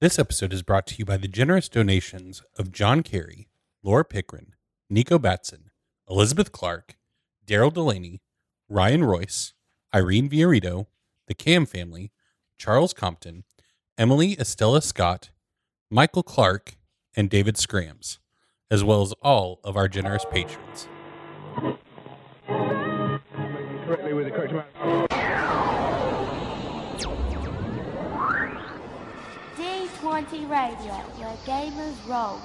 This episode is brought to you by the generous donations of John Carey, Laura Pickrahn, Nico Batson, Elizabeth Clark, Darrell DeLaney, Ryan Royce, Irene Viorritto, the Kamm family, Charles Compton, Emily Estella Scott, Michael Clark, and David Scrams, as well as all of our generous patrons. D20 Radio, where gamers roll.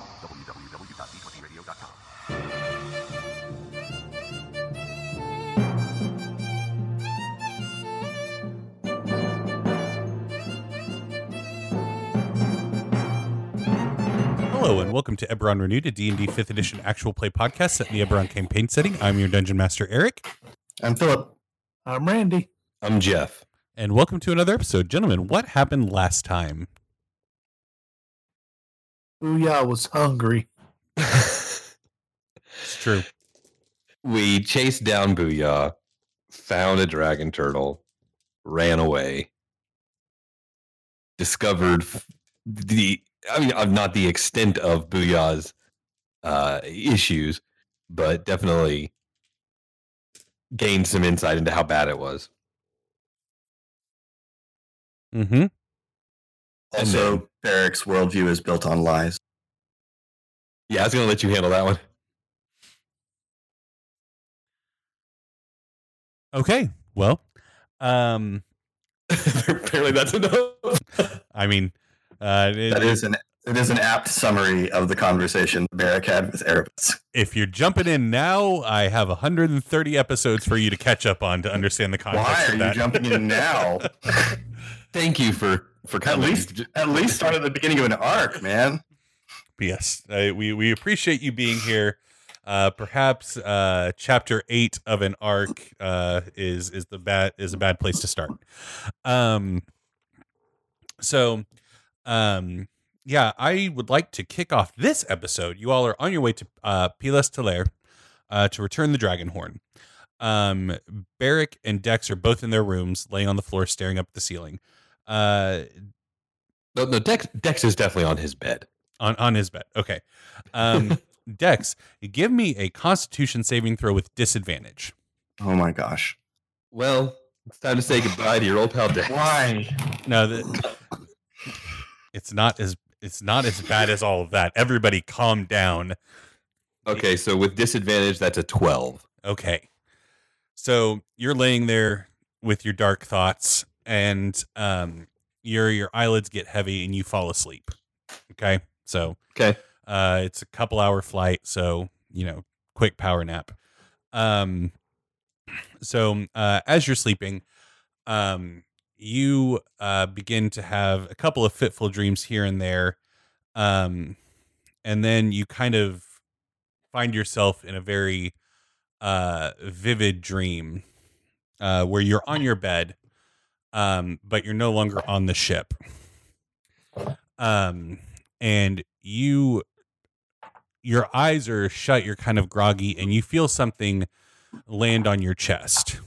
Hello and welcome to Eberron Renewed, a D&D 5th edition actual play podcast set in the Eberron campaign setting. I'm your Dungeon Master, Eric, I'm Philip. I'm Randy. I'm Jeff. and welcome to another episode. Gentlemen, what happened last time? Booyah was hungry. It's true. we chased down Booyah, found a dragon turtle, ran away, discovered the I mean uh, not the extent of Booyah's uh, issues, but definitely gained some insight into how bad it was. Mm-hmm. Also, Barrick's worldview is built on lies. Yeah, I was gonna let you handle that one. Okay. Well, um, Apparently that's enough. I mean, uh, it- That is an it is an apt summary of the conversation Barrick had with Erebus. if you're jumping in now, I have 130 episodes for you to catch up on to understand the context Why of are you that. jumping in now? Thank you for for At least at least start at the beginning of an arc, man. Yes, uh, we we appreciate you being here. Uh, perhaps uh, chapter eight of an arc uh, is is the bad is a bad place to start. Um, so, um, yeah, I would like to kick off this episode. You all are on your way to uh, Pylas Talaear uh, to return the dragon horn. Um, and Dex are both in their rooms, laying on the floor, staring up at the ceiling. Uh, no, no, Dex Dex is definitely on his bed. On on his bed. Okay. Um, Dex, give me a Constitution saving throw with disadvantage. Oh my gosh. Well, it's time to say goodbye to your old pal Dex. Why? No, the, it's not as it's not as bad as all of that. Everybody, calm down. Okay, so with disadvantage, that's a 12. Okay. So you're laying there with your dark thoughts, and um, your your eyelids get heavy, and you fall asleep. Okay. So Okay. Uh, it's a couple hour flight, so you know, quick power nap. Um, so uh, as you're sleeping, um, you uh, begin to have a couple of fitful dreams here and there, um, and then you kind of find yourself in a very uh, vivid dream uh, where you're on your bed, um, but you're no longer on the ship. Um, and you your eyes are shut you're kind of groggy and you feel something land on your chest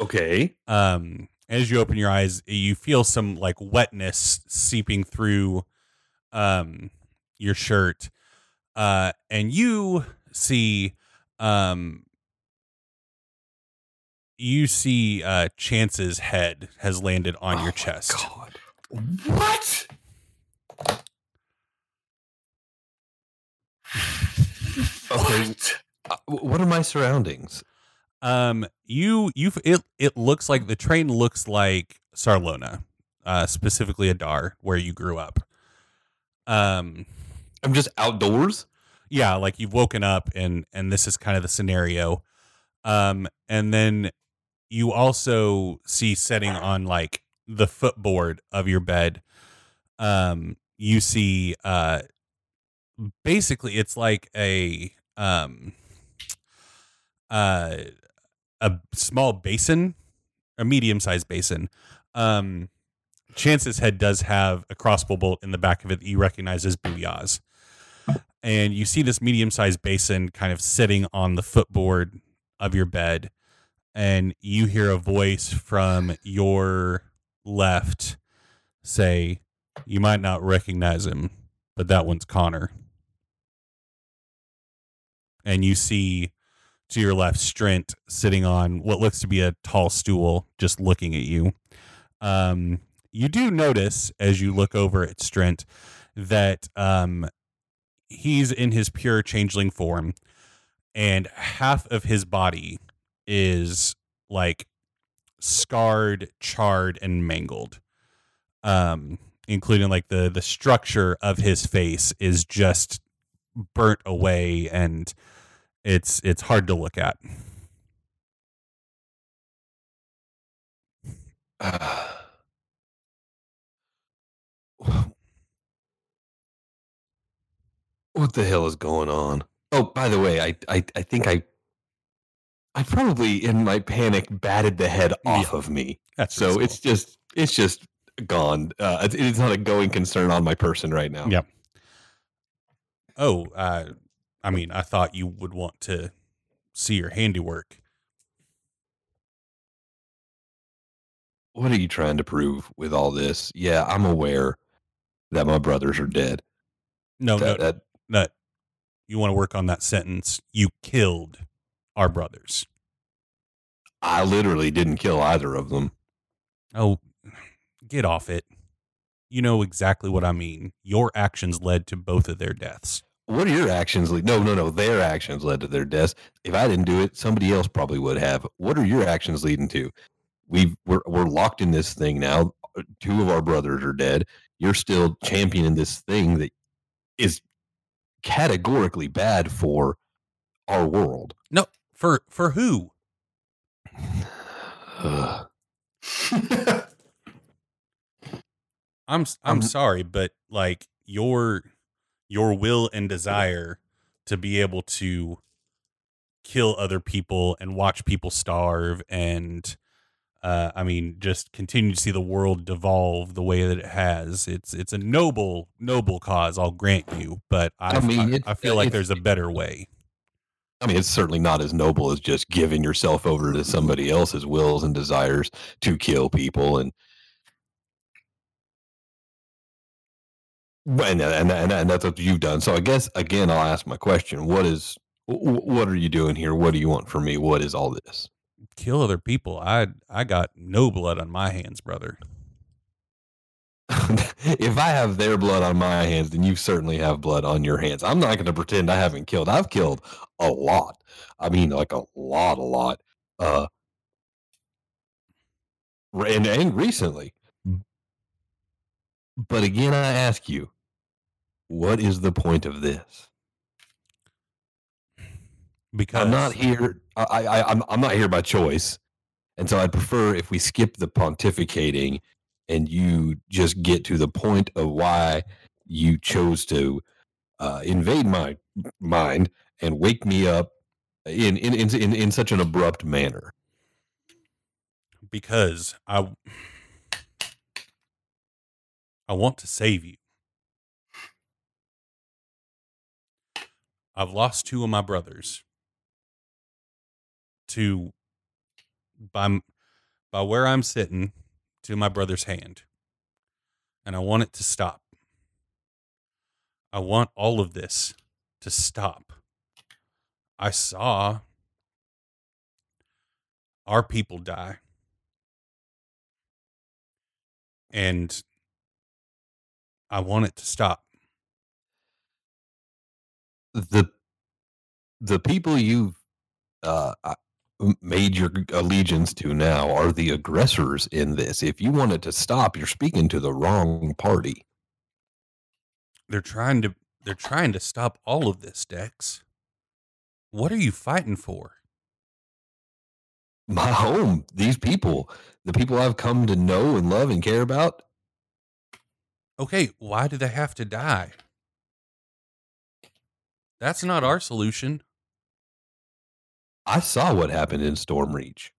Okay. um as you open your eyes you feel some like wetness seeping through um your shirt uh and you see um you see uh chance's head has landed on Oh your chest God. What? Okay. Uh, what are my surroundings? Um, you you it it looks like the train looks like Sarlona, uh, specifically Adar, where you grew up. Um, I'm just outdoors. yeah, like you've woken up and and this is kind of the scenario. Um, and then you also see setting on like the footboard of your bed. Um, you see, uh, basically it's like a um, uh, a small basin, a medium sized basin. Um, Chance's head does have a crossbow bolt in the back of it that you recognize as Booyah's. And you see this medium sized basin kind of sitting on the footboard of your bed. And you hear a voice from your left say, You might not recognize him, but that one's Connor. And you see to your left Strint sitting on what looks to be a tall stool, just looking at you. Um, you do notice as you look over at Strint that um, he's in his pure changeling form, and half of his body is like scarred, charred, and mangled. Um, including like the the structure of his face is just burnt away and it's it's hard to look at. what the hell is going on? Oh, by the way, I I, I think I I probably in my panic batted the head off of me. That's So reasonable. it's just it's just gone. Uh, it- it's not a going concern on my person right now. Yep. Oh, uh, I mean, I thought you would want to see your handiwork. What are you trying to prove with all this? Yeah, I'm aware that my brothers are dead. No, That- no, that- no. You want to work on that sentence? You killed our brothers. I literally didn't kill either of them. Oh, get off it. You know exactly what I mean. Your actions led to both of their deaths. What are your actions? Le- no, no, no. Their actions led to their deaths. If I didn't do it, somebody else probably would have. What are your actions leading to? We've we're we're locked in this thing now. Uh, two of our brothers are dead. You're still championing this thing that is categorically bad for our world. No, for for who? I'm I'm Um, sorry, but like your your will and desire to be able to kill other people and watch people starve and uh, I mean just continue to see the world devolve the way that it has. It's it's a noble noble cause, I'll grant you, but I I mean, I, I feel like there's a better way. I mean, it's certainly not as noble as just giving yourself over to somebody else's wills and desires to kill people and and and, and, and that's what you've done. So I guess again, I'll ask my question: What is wh- wh- what are you doing here? What do you want from me? What is all this? Kill other people. I I got no blood on my hands, brother. if I have their blood on my hands, then you certainly have blood on your hands. I'm not going to pretend I haven't killed. I've killed a lot. I mean, like a lot, a lot. Uh, and and recently. But again, I ask you, what is the point of this? Because I'm not here. I, I, I'm, I'm not here by choice, and so I'd prefer if we skip the pontificating, and you just get to the point of why you chose to uh, invade my mind and wake me up in in, in in in such an abrupt manner. because I I want to save you. I've lost two of my brothers to by by where I'm sitting to my brother's hand. And I want it to stop. I want all of this to stop. I saw our people die. And I want it to stop. the the people you've uh, made your allegiance to now are the aggressors in this. If you want it to stop, you're speaking to the wrong party. They're trying to they're trying to stop all of this, Dex. What are you fighting for? My home, these people, the people I've come to know and love and care about. Okay, why do they have to die? That's not our solution. I saw what happened in Stormreach.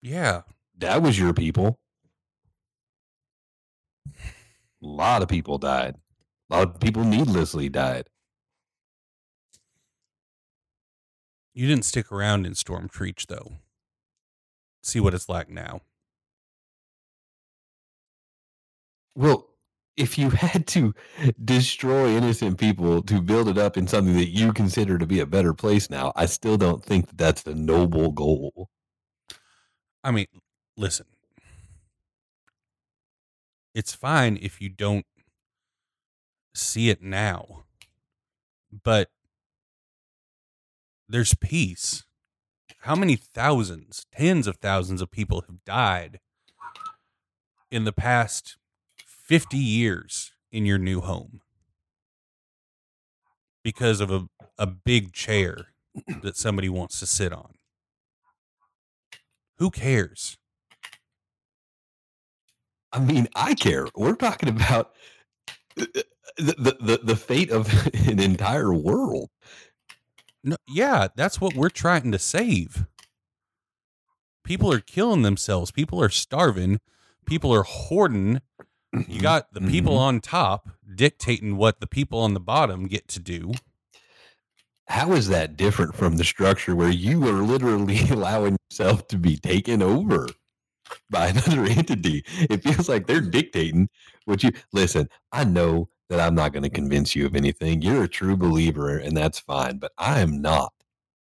Yeah. That was your people. A lot of people died. A lot of people needlessly died. You didn't stick around in Stormreach, though. See what it's like now. Well, if you had to destroy innocent people to build it up in something that you consider to be a better place now, I still don't think that that's a noble goal. I mean, listen. It's fine if you don't see it now. But there's peace. How many thousands, tens of thousands of people have died in the past 50 years in your new home because of a, a big chair that somebody wants to sit on? Who cares? I mean, I care. We're talking about uh, the the, the, the fate of an entire world. No, yeah, that's what we're trying to save. People are killing themselves. People are starving. People are hoarding. You got the people Mhm. on top dictating what the people on the bottom get to do. How is that different from the structure where you are literally allowing yourself to be taken over by another entity? It feels like they're dictating what you listen. I know that I'm not going to convince you of anything. You're a true believer, and that's fine, but I am not.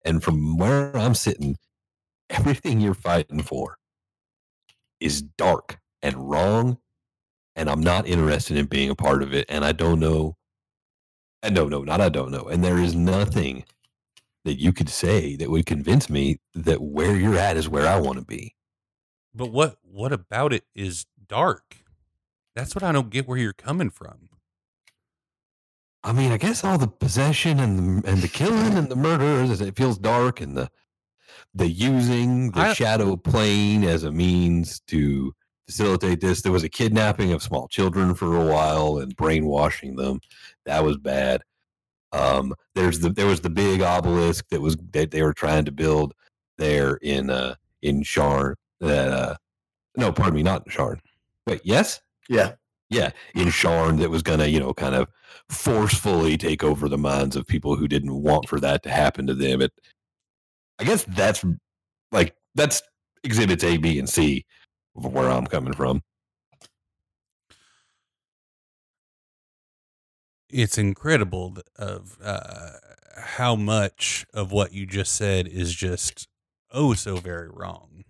And from where I'm sitting, everything you're fighting for is dark and wrong, and I'm not interested in being a part of it. And I don't know. And no, no, not I don't know. And there is nothing that you could say that would convince me that where you're at is where I want to be. But what what about it is dark? That's what I don't get where you're coming from. I mean, I guess all the possession and the, and the killing and the murders, it feels dark and the the using the I- shadow plane as a means to facilitate this. There was a kidnapping of small children for a while and brainwashing them. That was bad. Um, there's the there was the big obelisk that was that they were trying to build there in uh in Sharn. That uh, no, pardon me, not Sharn. Wait, yes, Yeah. yeah, in Sharn that was gonna, you know, kind of forcefully take over the minds of people who didn't want for that to happen to them. It, I guess that's like that's exhibits A, B, and C where I'm coming from. It's incredible of uh, how much of what you just said is just oh so very wrong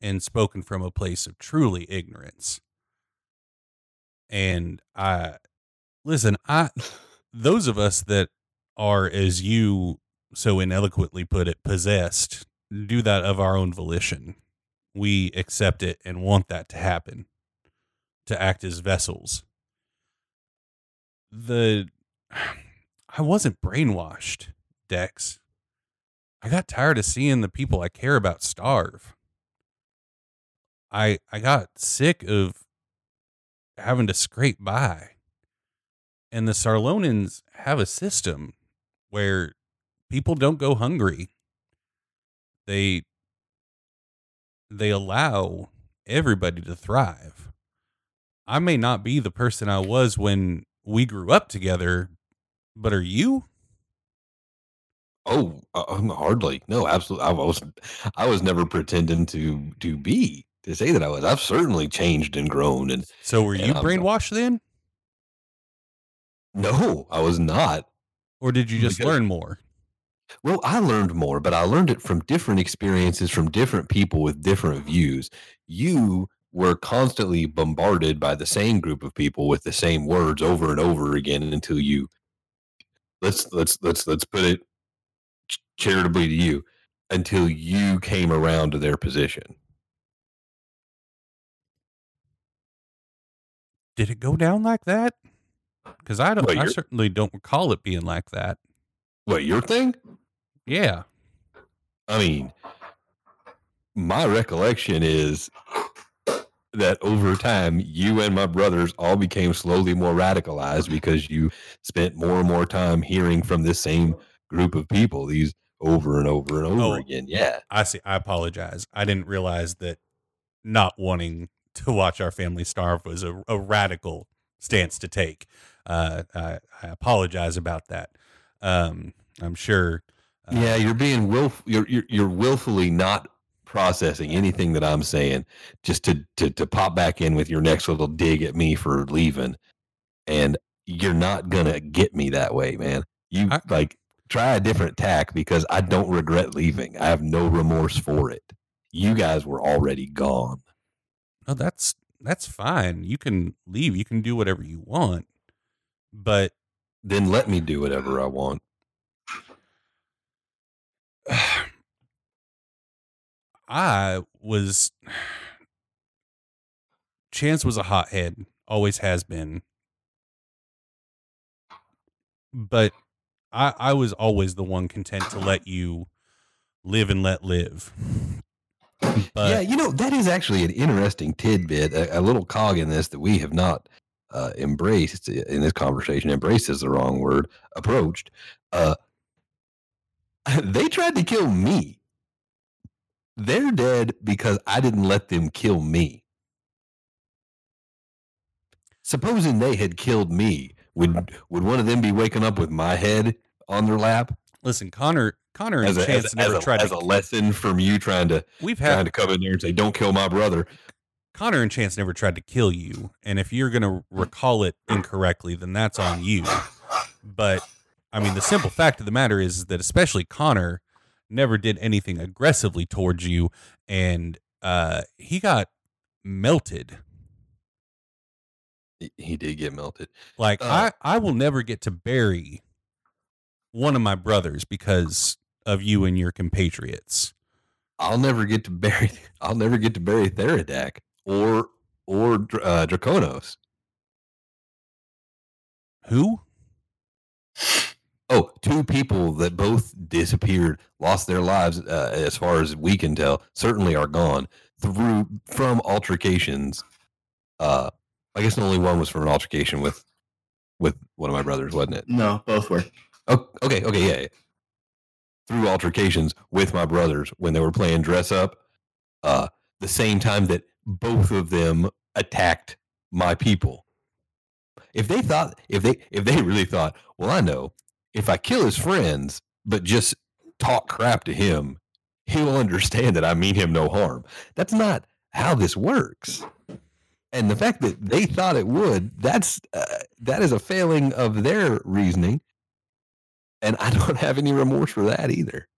and spoken from a place of truly ignorance. And I listen, I those of us that are as you so ineloquently put it possessed do that of our own volition. We accept it and want that to happen to act as vessels. The I wasn't brainwashed, Dex. I got tired of seeing the people I care about starve. I I got sick of having to scrape by. And the Sarlonians have a system where people don't go hungry. They they allow everybody to thrive. I may not be the person I was when we grew up together, but are you? Oh, uh, um, hardly. No, absolutely. I was, I was never pretending to to be to say that I was. I've certainly changed and grown. And So were you I'm- brainwashed then? no, I was not. Or did you just Because- learn more? Well, I learned more, but I learned it from different experiences from different people with different views. You were constantly bombarded by the same group of people with the same words over and over again until you let's let's let's let's put it charitably to you until you came around to their position. Did it go down like that? Because I don't. Well, I certainly don't recall it being like that. What, your thing? Yeah. I mean, my recollection is that over time, you and my brothers all became slowly more radicalized because you spent more and more time hearing from this same group of people, these over and over and over Oh. again. Yeah. I see. I apologize. I didn't realize that not wanting to watch our family starve was a, a radical stance to take. Uh, I, I apologize about that. Um, I'm sure. Uh, yeah, you're being willf- you're, you're you're willfully not processing anything that I'm saying just to to to pop back in with your next little dig at me for leaving. And you're not gonna get me that way, man. You I- like try a different tack because I don't regret leaving. I have no remorse for it. You guys were already gone. No, that's that's fine. You can leave. You can do whatever you want. But Then let me do whatever I mm. want. I was Chance was a hothead, always has been. But I I was always the one content to let you live and let live. But yeah, you know that is actually an interesting tidbit, a, a little cog in this that we have not uh, embraced in this conversation. Embraced is the wrong word. Approached. Uh, they tried to kill me. They're dead because I didn't let them kill me. Supposing they had killed me, would would one of them be waking up with my head on their lap listen, Connor Connor and as a, Chance as, never as a- tried as to a lesson from you trying to we've trying had to come in there and say, "Don't kill my brother"? Connor and Chance never tried to kill you, and if you're gonna recall it incorrectly, then that's on you. But I mean, the simple fact of the matter is that especially Connor never did anything aggressively towards you, and uh, he got melted. He- He did get melted. Like Uh. I, I will never get to bury one of my brothers because of you and your compatriots. I'll never get to bury. I'll never get to bury Theridac or or uh, Draconos. Who? Oh, two people that both disappeared, lost their lives, uh, as far as we can tell. Certainly are gone through from altercations. Uh, I guess the only one was from an altercation with with one of my brothers, wasn't it? No, both were. Oh, okay, okay, yeah, yeah. Through altercations with my brothers when they were playing dress up, uh, the same time that both of them attacked my people. If they thought, if they, if they really thought, well, I know, if I kill his friends, but just talk crap to him, he'll understand that I mean him no harm. That's not how this works. And the fact that they thought it would, that's uh, that is a failing of their reasoning and I don't have any remorse for that either.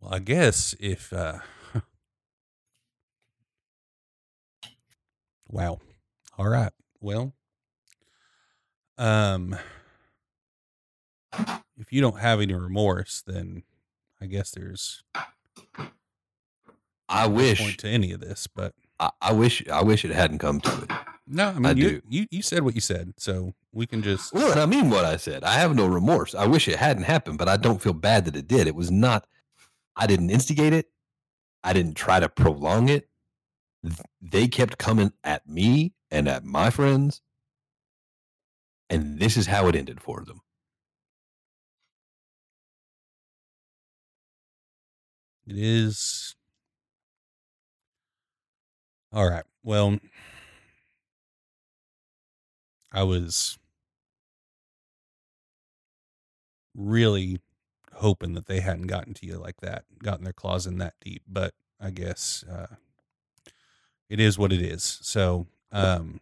Well, I guess if uh Wow. All right. Well, um if you don't have any remorse, then I guess there's I no wish, point to any of this, but I, I wish, I wish it hadn't come to it. no, I mean I you, do. you you said what you said, so we can just Well, I mean what I said. I have no remorse. I wish it hadn't happened, but I don't feel bad that it did. It was not. I didn't instigate it. I didn't try to prolong it. They kept coming at me and at my friends, and this is how it ended for them. It is. All right. Well, I was really hoping that they hadn't gotten to you like that, gotten their claws in that deep, but I guess uh, it is what it is. So, um,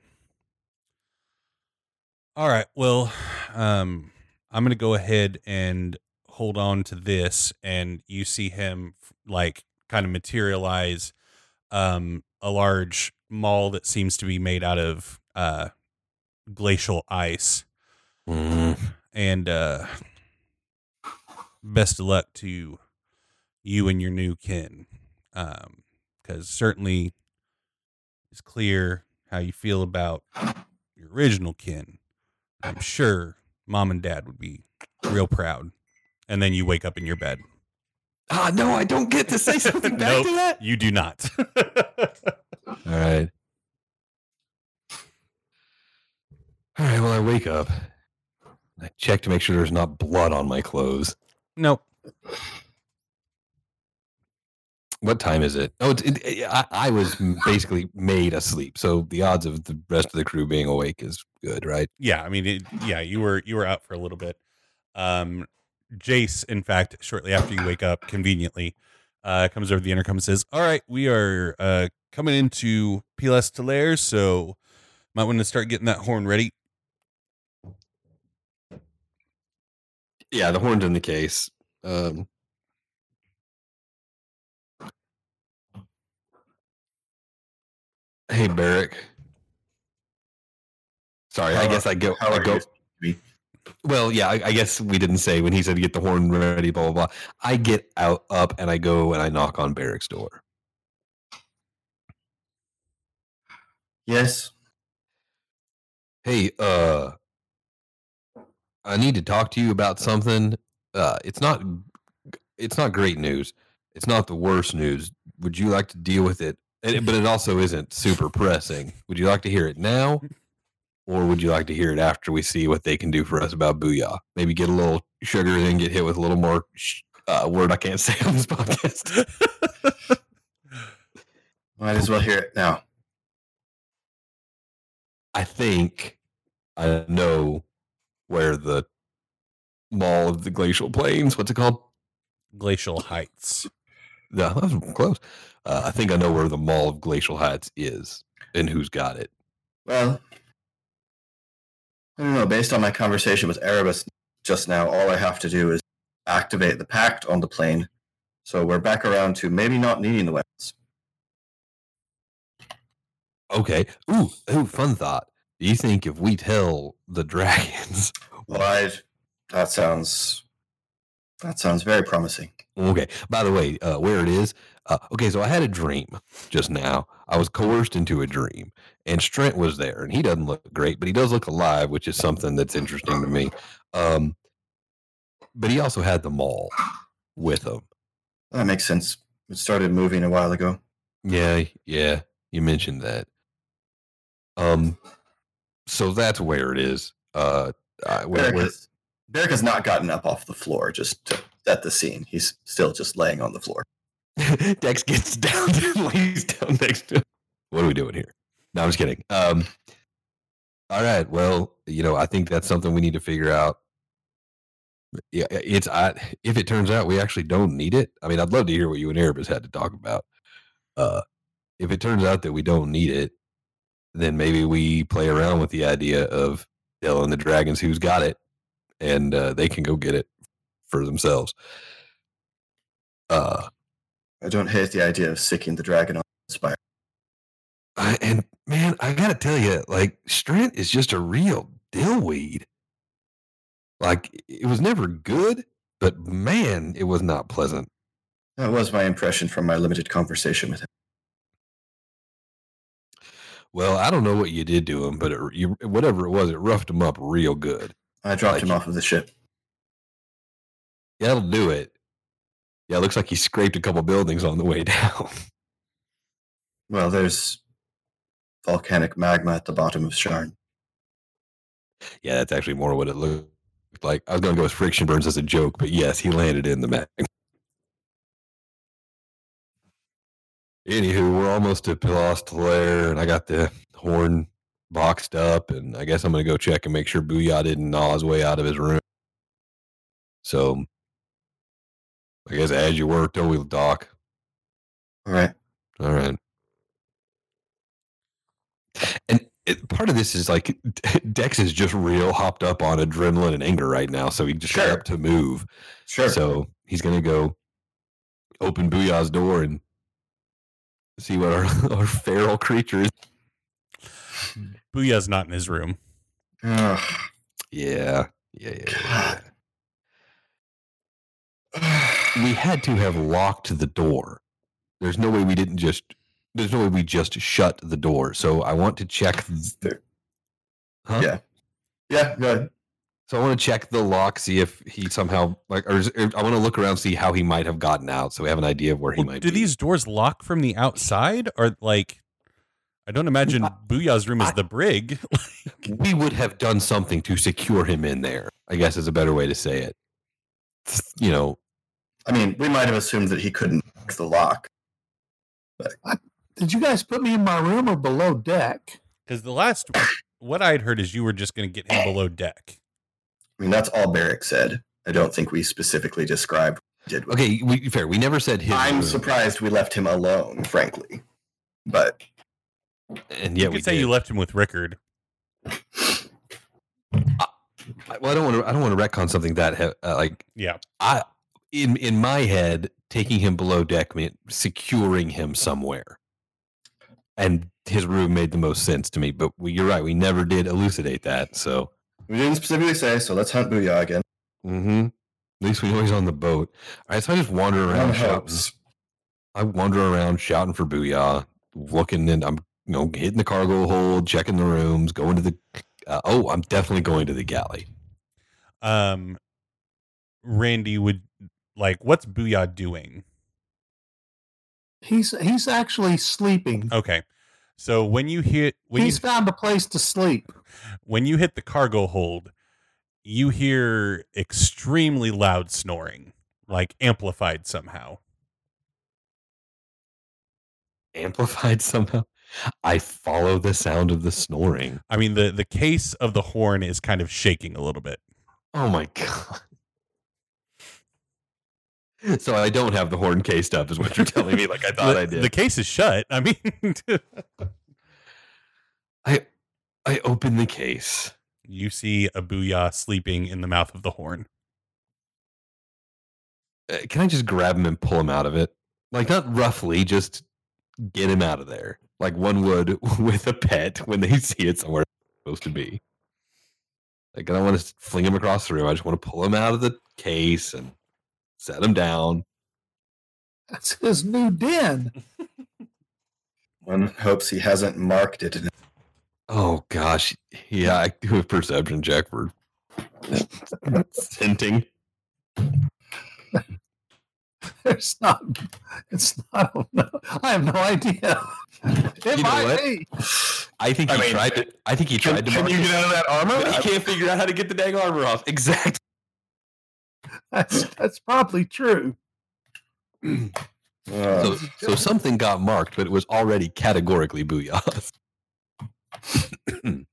all right. Well, um, I'm going to go ahead and hold on to this and you see him like kind of materialize um a large maul that seems to be made out of uh glacial ice Mm, and uh best of luck to you and your new kin um because certainly it's clear how you feel about your original kin i'm sure mom and dad would be real proud and then you wake up in your bed Ah, no, I don't get to say something back Nope. to that. you do not All right. All right. Well, I wake up. I check to make sure there's not blood on my clothes. Nope What time is it? Oh, it, it- I, I was basically made asleep, so the odds of the rest of the crew being awake is good, right? yeah i mean it, yeah you were you were out for a little bit um Jace, in fact, shortly after you wake up, conveniently, uh, comes over the intercom and says, "All right, we are uh, coming into Pylas Talaear, so might want to start getting that horn ready." Yeah, the horn's in the case. Um, hey, Barrick. Sorry, I guess I go. how I go. Well, yeah, I, I guess we didn't say when he said get the horn ready, blah blah blah. I get out up and I go and I knock on Barrick's door. Yes. Hey, uh, I need to talk to you about something. Uh, it's not, it's not great news. It's not the worst news. Would you like to deal with it? And but it also isn't super pressing. Would you like to hear it now, or would you like to hear it after we see what they can do for us about Booyah? Maybe get a little sugar and then get hit with a little more sh- uh, word I can't say on this podcast. Might as well hear it now. I think I know where the maul of the glacial plains. What's it called? Glacial Heights. No, that was close. Uh, I think I know where the Maul of Glacial Heights is and who's got it. Well, I don't know. Based on my conversation with Erebus just now, all I have to do is activate the pact on the plane. So we're back around to maybe not needing the weapons. Okay. Ooh, ooh, fun thought. You think if we tell the dragons? Well, I, that sounds that sounds very promising. Okay. By the way, uh, where it is? Uh, okay, so I had a dream just now. I was coerced into a dream, and Strent was there, and he doesn't look great, but he does look alive, which is something that's interesting to me. Um, but he also had the maul with him. That makes sense. It started moving a while ago. Yeah, yeah, you mentioned that. Um, so that's where it is. Uh, where, where, has, Barrick has not gotten up off the floor just to set the scene. He's still just laying on the floor. Dex gets down and lays down next to him. What are we doing here? No, I'm just kidding. Um, all right. Well, you know, I think that's something we need to figure out. Yeah, it's I, if it turns out we actually don't need it. I mean, I'd love to hear what you and Erebus had to talk about. Uh, if it turns out that we don't need it, then maybe we play around with the idea of telling the dragons who's got it, and uh, they can go get it for themselves. Uh, I don't hate the idea of sicking the dragon on the spire. I, and man, I gotta tell you, like Strent is just a real dillweed. Like it was never good, but man, it was not pleasant. That was my impression from my limited conversation with him. Well, I don't know what you did to him, but it, you, whatever it was, it roughed him up real good. I dropped Like- him off of the ship. Yeah, that'll do it. Yeah, it looks like he scraped a couple buildings on the way down. Well, there's volcanic magma at the bottom of Sharn. yeah, that's actually more what it looked like. I was gonna go with friction burns as a joke, but yes, he landed in the mag. Anywho, we're almost to Pylas Talaear, and I got the horn boxed up, and I guess I'm gonna go check and make sure Booyah didn't gnaw his way out of his room. So, I guess as you were, don't we, Doc? All right. All right. And it, part of this is like Dex is just real hopped up on adrenaline and anger right now, so he just got up to move. Sure. So he's gonna go open Booyah's door and see what our, our feral creature is. Booyah's not in his room. Ugh. Yeah, yeah, yeah. yeah, yeah. We had to have locked the door. There's no way we didn't just. There's no way we just shut the door. So I want to check. There- Huh? Yeah. yeah, go ahead. So I want to check the lock, see if he somehow like, or, is, or I want to look around, see how he might have gotten out, so we have an idea of where he Well, might do be. these doors lock from the outside, or like? I don't imagine I- Booyah's room is I- the brig. we would have done something to secure him in there. I guess is a better way to say it. You know, I mean, we might have assumed that he couldn't pick the lock. Did you guys put me in my room or below deck? Because the last, what I'd heard is you were just going to get him below deck. I mean, that's all Barrick said. I don't think we specifically described did. with Okay, we, fair. We never said his. I'm room, surprised we left him alone, frankly. But and you yeah, could we say did. you left him with Rickard. Well, I don't want to. I don't want to retcon something that uh, like Yeah. I in in my head taking him below deck meant securing him somewhere, and his room made the most sense to me. But we, you're right. We never did elucidate that. So, we didn't specifically say, so let's hunt Booyah again. Mm-hmm. at least we know he's on the boat. All right, so I just wander around shouting. hopes. I wander around shouting for booyah, looking and I'm you know hitting the cargo hold, checking the rooms, going to the. Uh, oh, I'm definitely going to the galley. Um, Randy would like, what's Booyah doing? He's he's actually sleeping. Okay. So when you hit when he's you found a place to sleep. when you hit the cargo hold, you hear extremely loud snoring, like amplified somehow. Amplified somehow. I follow the sound of the snoring. I mean the the case of the horn is kind of shaking a little bit. Oh my god. So I don't have the horn cased up, is what you're telling me. Like I thought the, I did. The case is shut. I mean, I I open the case. you see a booyah sleeping in the mouth of the horn. Uh, can I just grab him and pull him out of it? Like not roughly, just get him out of there, like one would with a pet when they see it somewhere supposed to be. Like I don't want to fling him across the room. I just want to pull him out of the case and set him down. That's his new den. One hopes he hasn't marked it. in- Oh gosh, yeah. I do a perception check for scenting. There's not. It's not. No, I have no idea. It You might be. I think I he mean, tried to. I think he tried to. Can you get out of that armor? but he can't figure out how to get the dang armor off. Exactly. That's that's probably true. Uh, So, so something got marked, but it was already categorically booyah.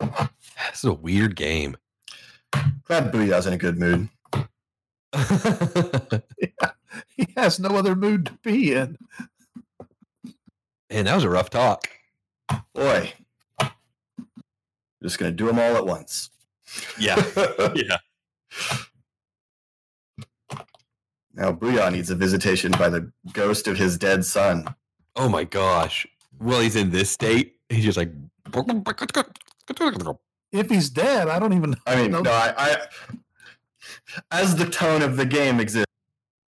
this is a weird game. glad Booyah's in a good mood. He has no other mood to be in. And that was a rough talk. Boy, just gonna do them all at once. Yeah. yeah. Now Booyah needs a visitation by the ghost of his dead son. Oh my gosh. Well, he's in this state. He's just like. If he's dead, I don't even. I mean, know. no, I, I as the tone of the game exists,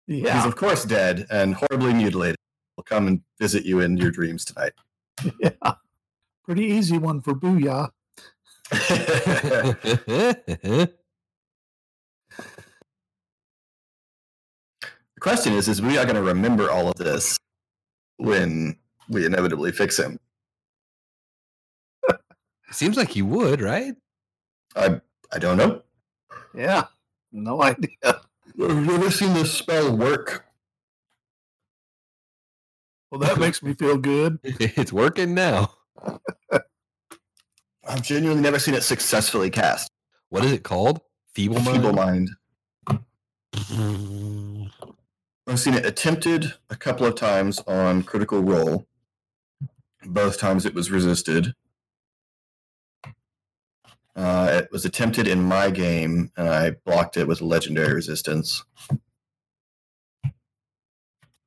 yeah. he's of course dead and horribly mutilated. Will come and visit you in your dreams tonight. yeah. Pretty easy one for Booyah. The question is: Is we are going to remember all of this when we inevitably fix him? Seems like he would, right? I I don't know. Yeah, no idea. Have you ever seen this spell work? Well, that makes me feel good. It's working now. I've genuinely never seen it successfully cast. What is it called? Feeble mind. Feeble mind. I've seen it attempted a couple of times on Critical Role. Both times it was resisted. Uh, it was attempted in my game, and I blocked it with legendary resistance.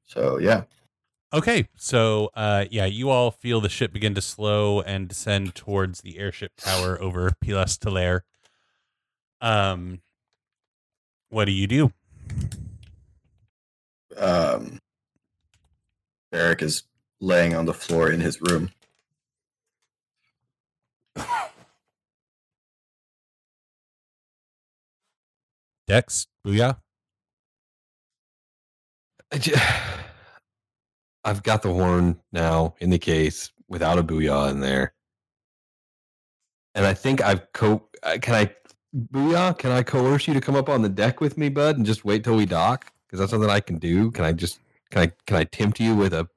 So yeah, Okay, so uh, yeah, you all feel the ship begin to slow and descend towards the airship tower over Pylas Talaear. Um, what do you do? um, Eric is laying on the floor in his room. Dex, booyah. I've got the horn now in the case without a booyah in there. And I think I've co uh, can I booyah? Can I coerce you to come up on the deck with me, bud, and just wait till we dock? Because that's something I can do. Can I just can I can I tempt you with a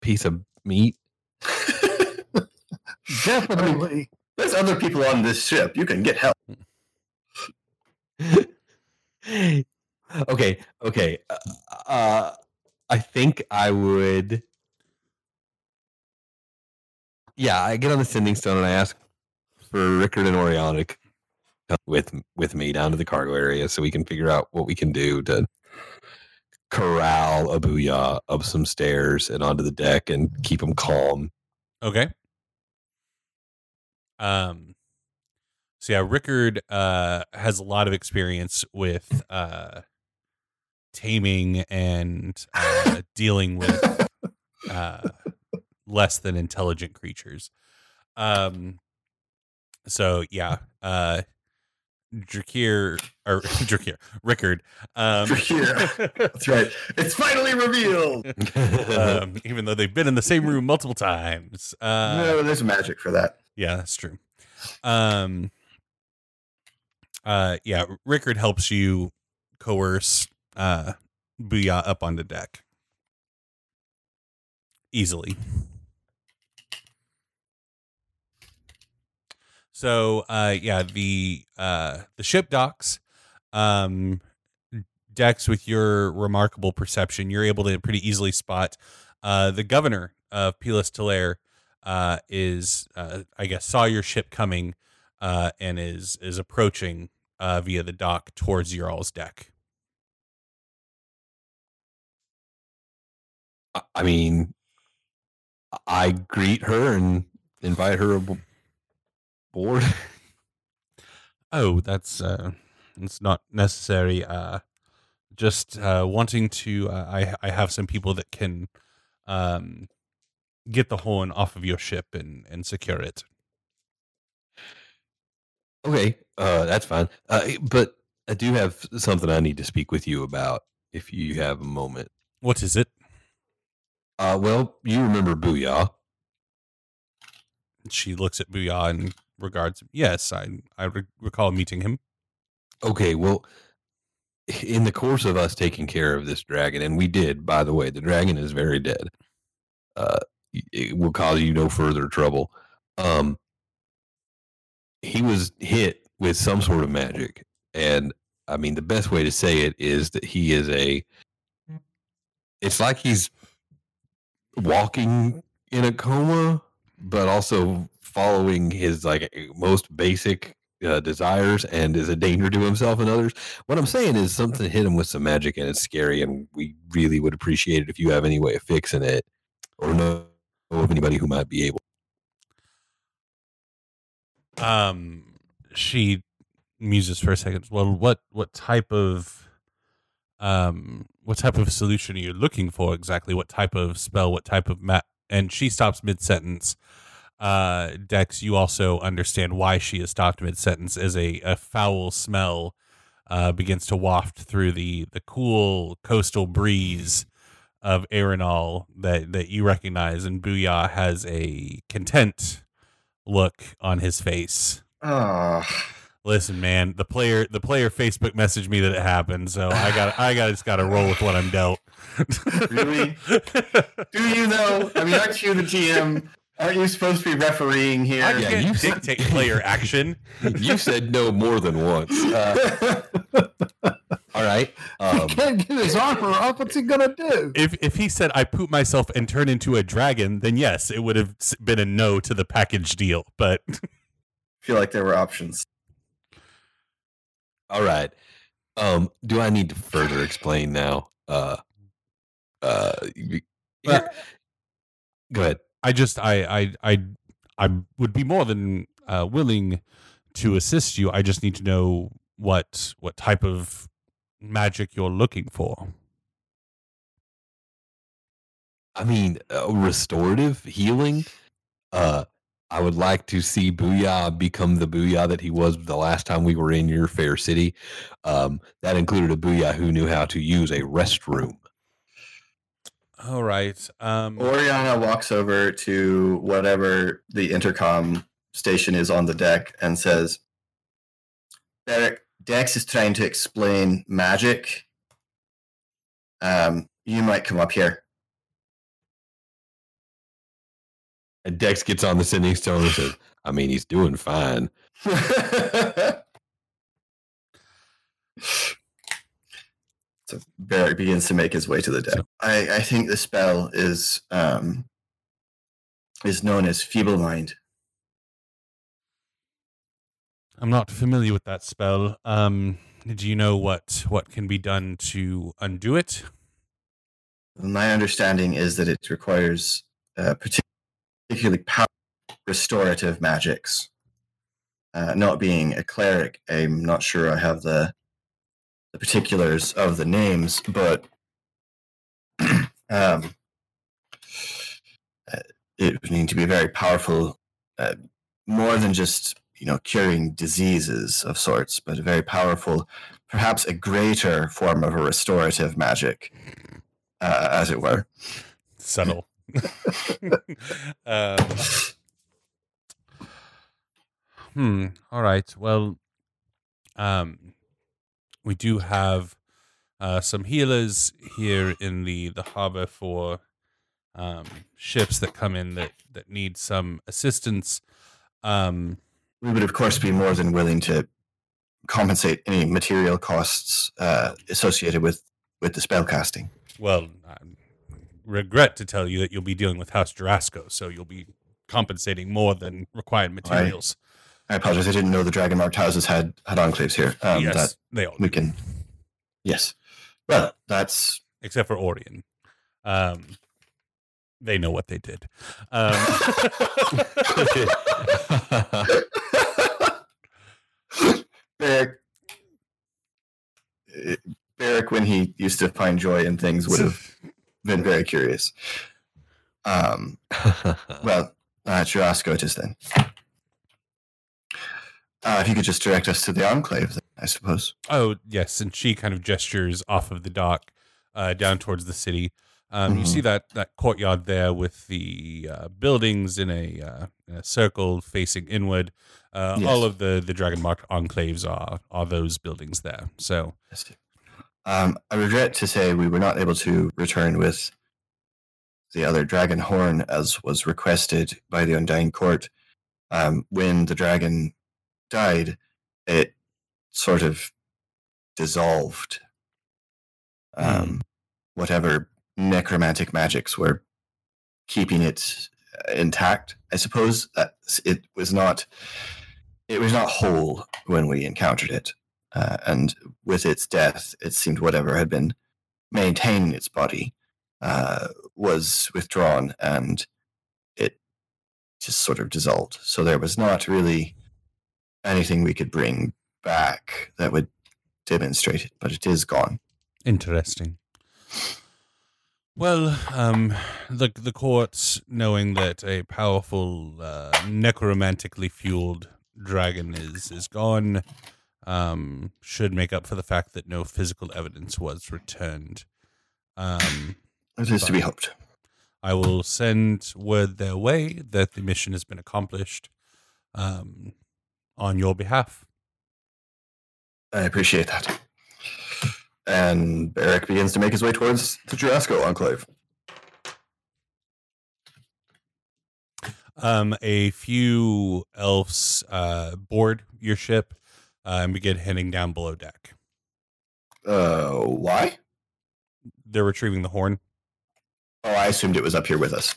piece of meat? Definitely. There's other people on this ship. You can get help. okay, okay. Uh, uh, I think I would. Yeah, I get on the sending stone and I ask for Rickard and come with with me down to the cargo area so we can figure out what we can do to corral a booyah up some stairs and onto the deck and keep him calm. Okay. Um. So yeah, Rickard uh, has a lot of experience with uh, taming and uh, dealing with uh, less than intelligent creatures. Um. So yeah, uh, Drakir or Drakir, Rickard. Um, Drakir. That's right. It's finally revealed. um, even though they've been in the same room multiple times. Uh, no, there's magic for that. Yeah, that's true. Um, uh, yeah, Rickard helps you coerce uh, Booyah up on the deck easily. So, uh, yeah, the uh, the ship docks. Um, Dex, with your remarkable perception, you're able to pretty easily spot uh, the governor of Pylas Talaear uh, is, uh, I guess, saw your ship coming uh, and is is approaching uh, via the dock towards your all's deck. I- mean, I greet her and invite her aboard. Oh, that's uh, it's not necessary. Uh, just uh, wanting to. Uh, I I have some people that can um, get the horn off of your ship and and secure it. Okay, uh, that's fine. Uh, but I do have something I need to speak with you about if you have a moment. What is it? Uh, well, you remember Booyah. She looks at Booyah and regards. Him Yes, I I re- recall meeting him. Okay, well, in the course of us taking care of this dragon, and we did, by the way, the dragon is very dead. Uh, it will cause you no further trouble. Um, he was hit with some sort of magic, and I mean, the best way to say it is that he is a. It's like he's walking in a coma, but also following his like most basic uh, desires and is a danger to himself and others. What I'm saying is something hit him with some magic and it's scary, and we really would appreciate it if you have any way of fixing it or know of anybody who might be able. Um, she muses for a second. Well, what what type of um what type of solution are you looking for exactly? What type of spell? What type of mat? And she stops mid sentence. Uh, Dex, you also understand why she has stopped mid sentence as a, a foul smell uh, begins to waft through the the cool coastal breeze of Aerenal that that you recognize, and Booyah has a content look on his face. Oh, Listen, man, the player the player Facebook messaged me that it happened, so I got I got just got to roll with what I'm dealt. Really? do you know? I mean, aren't you the GM? Aren't you supposed to be refereeing here? I Yeah, can't you- dictate player action. you said no more than once. Uh, all right. he Um, can't get his armor up. What's he gonna do? If if he said I poop myself and turn into a dragon, then yes, it would have been a no to the package deal. But I feel like there were options. All right. Um, do I need to further explain now? Uh, uh, Uh, go ahead. I just I I I I would be more than uh, willing to assist you. I just need to know what what type of magic you're looking for. I mean, uh, restorative healing. Uh, I would like to see Booyah become the Booyah that he was the last time we were in your fair city. Um, that included a Booyah who knew how to use a restroom. All right. Um, Oriana walks over to whatever the intercom station is on the deck and says, Derek, Dex is trying to explain magic. Um, you might come up here. And Dex gets on the sending stone and says, I mean, he's doing fine. so Barrick begins to make his way to the deck. I, I think the spell is um, is known as Feeble Mind. I'm not familiar with that spell. Um, do you know what what can be done to undo it? My understanding is that it requires uh, partic- particularly powerful restorative magics. Uh, not being a cleric, I'm not sure I have the the particulars of the names, but um, uh, it would need to be very powerful, uh, more than just you know curing diseases of sorts, but a very powerful, perhaps a greater form of a restorative magic, uh, as it were. Subtle. um, hmm. All right. Well, um, we do have uh, some healers here in the the harbor for um, ships that come in that that need some assistance. Um, we would of course be more than willing to compensate any material costs uh, associated with with the spell casting. well, regret to tell you that you'll be dealing with House Jorasco, so you'll be compensating more than required materials. I apologize. I didn't know the dragon marked houses had had enclaves here. Um, yes, That they all we can. Yes. Well, that's except for Orion. Um, they know what they did. Um, Barrick. uh, Barrick, when he used to find joy in things, would have been very curious. Um, well, uh, Jorasco it is then. Uh, if you could just direct us to the enclave, then, I suppose. oh yes, and she kind of gestures off of the dock uh, down towards the city. Um, You Mhm. see that that courtyard there with the uh, buildings in a, uh, in a circle facing inward. Uh, Yes. All of the the dragon marked enclaves are are those buildings there. So Yes. Um, I regret to say we were not able to return with the other dragon horn as was requested by the Undying Court. Um, when the dragon died, it sort of dissolved. Um, Whatever necromantic magics were keeping it uh, intact, I suppose that it was not. It was not whole when we encountered it. Uh, and with its death, it seemed whatever had been maintaining its body uh, was withdrawn and it just sort of dissolved. So there was not really anything we could bring back that would demonstrate it, but it is gone. Interesting. Well, um, the the courts, knowing that a powerful uh, necromantically fueled dragon is is gone, um, should make up for the fact that no physical evidence was returned. Um, It is to be hoped. I will send word their way that the mission has been accomplished um, on your behalf. I appreciate that. And Barrick begins to make his way towards the Jorasco Enclave. Um, a few elves uh, board your ship uh, and begin heading down below deck. Uh, why? They're retrieving the horn. Oh, I assumed it was up here with us.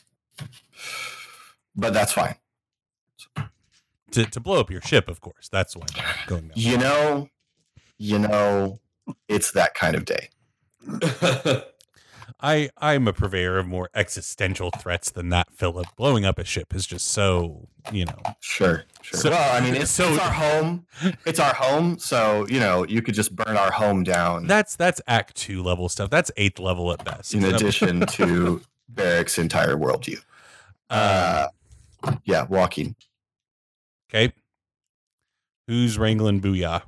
But that's fine. To, to blow up your ship, of course. That's why they're going down. You know, you know, it's that kind of day. I I'm a purveyor of more existential threats than that, Philip. Blowing up a ship is just so you know. Sure, sure. So- well, I mean, it's, so- it's our home. It's our home, so you know, you could just burn our home down. That's that's Act Two level stuff. That's eighth level at best. in addition to Barrick's entire worldview. Uh, yeah, walking. okay. Who's wrangling Booyah?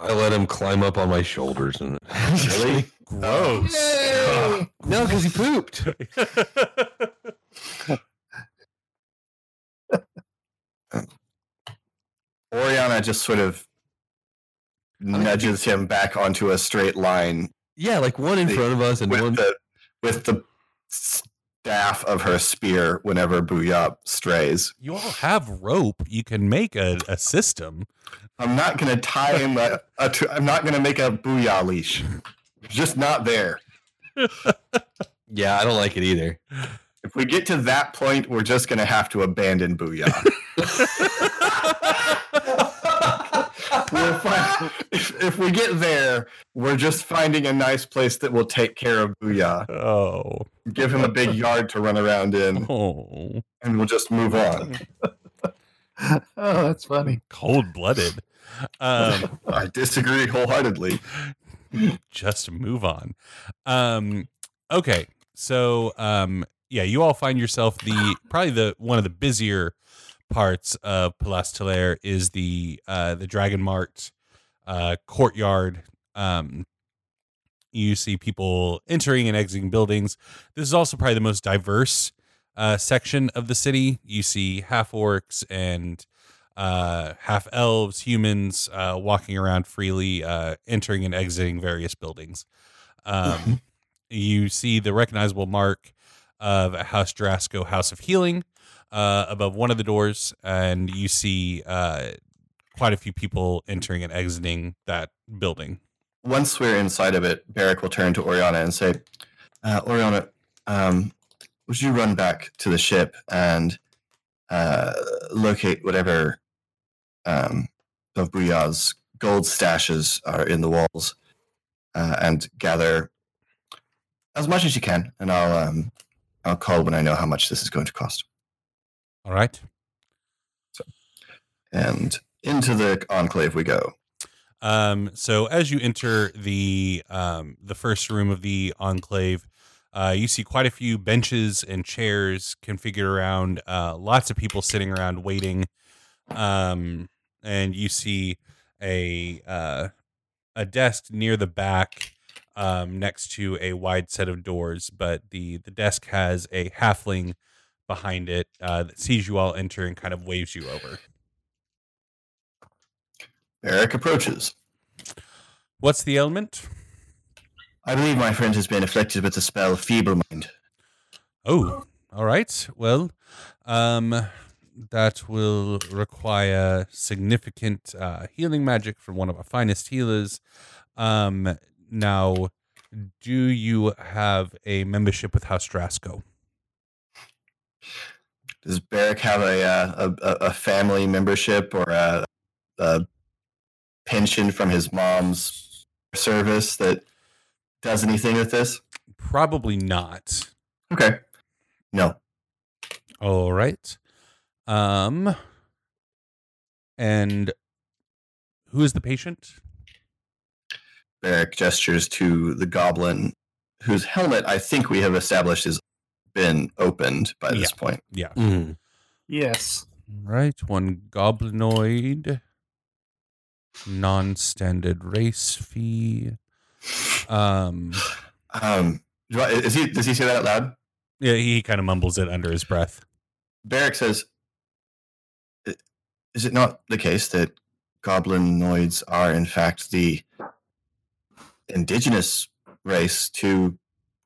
I let him climb up on my shoulders and Really? Oh, Gross. no, because he pooped. Oriana just sort of nudges him back onto a straight line Yeah, like one in The- front of us and with one. the with the staff of her spear whenever Booyah strays. You all have rope. You can make a, a system. I'm not going to tie him. A, a tr- I'm not going to make a Booyah leash. Just not there. Yeah, I don't like it either. If we get to that point, we're just going to have to abandon Booyah. we'll find, if, if we get there, we're just finding a nice place that will take care of Booyah. Oh. Give him a big yard to run around in, Oh. and we'll just move on. Oh, that's funny. Cold blooded. Um, I disagree wholeheartedly. just move on. Um, okay. So, um, yeah, you all find yourself the probably the one of the busier parts of Pylas Talaear is the uh, the Dragon Mart uh, courtyard. Um, you see people entering and exiting buildings. This is also probably the most diverse uh, section of the city. You see half orcs and uh, half elves, humans uh, walking around freely, uh, entering and exiting various buildings. Um, you see the recognizable mark of a House Jorasco House of Healing uh, above one of the doors, and you see uh, quite a few people entering and exiting that building. Once we're inside of it, Barrick will turn to Oriana and say, uh, Oriana, um, would you run back to the ship and uh, locate whatever um, of Booyah's gold stashes are in the walls uh, and gather as much as you can, and I'll um, I'll call when I know how much this is going to cost. All right. So, And into the enclave we go. Um, so as you enter the um, the first room of the enclave, uh, you see quite a few benches and chairs configured around. Uh, lots of people sitting around waiting, um, and you see a uh, a desk near the back um, next to a wide set of doors. But the the desk has a halfling behind it uh, that sees you all enter and kind of waves you over. Barrick approaches. What's the ailment? I believe my friend has been afflicted with the spell Feeble Mind. Oh, all right. Well, um, that will require significant uh, healing magic from one of our finest healers. Um, now, do you have a membership with House Jorasco? Does Barrick have a uh, a, a family membership or a, a pension from his mom's service that does anything with this? Probably not. Okay. No. All right. Um, and who is the patient? Barrick gestures to the goblin whose helmet I think we have established has been opened by this point. Yeah. Mm. Yes. Right. One goblinoid. Non-standard race fee. Um. Um, is he, does he say that out loud? Yeah, he kind of mumbles it under his breath. Barrick says, Is it not the case that goblinoids are, in fact, the indigenous race to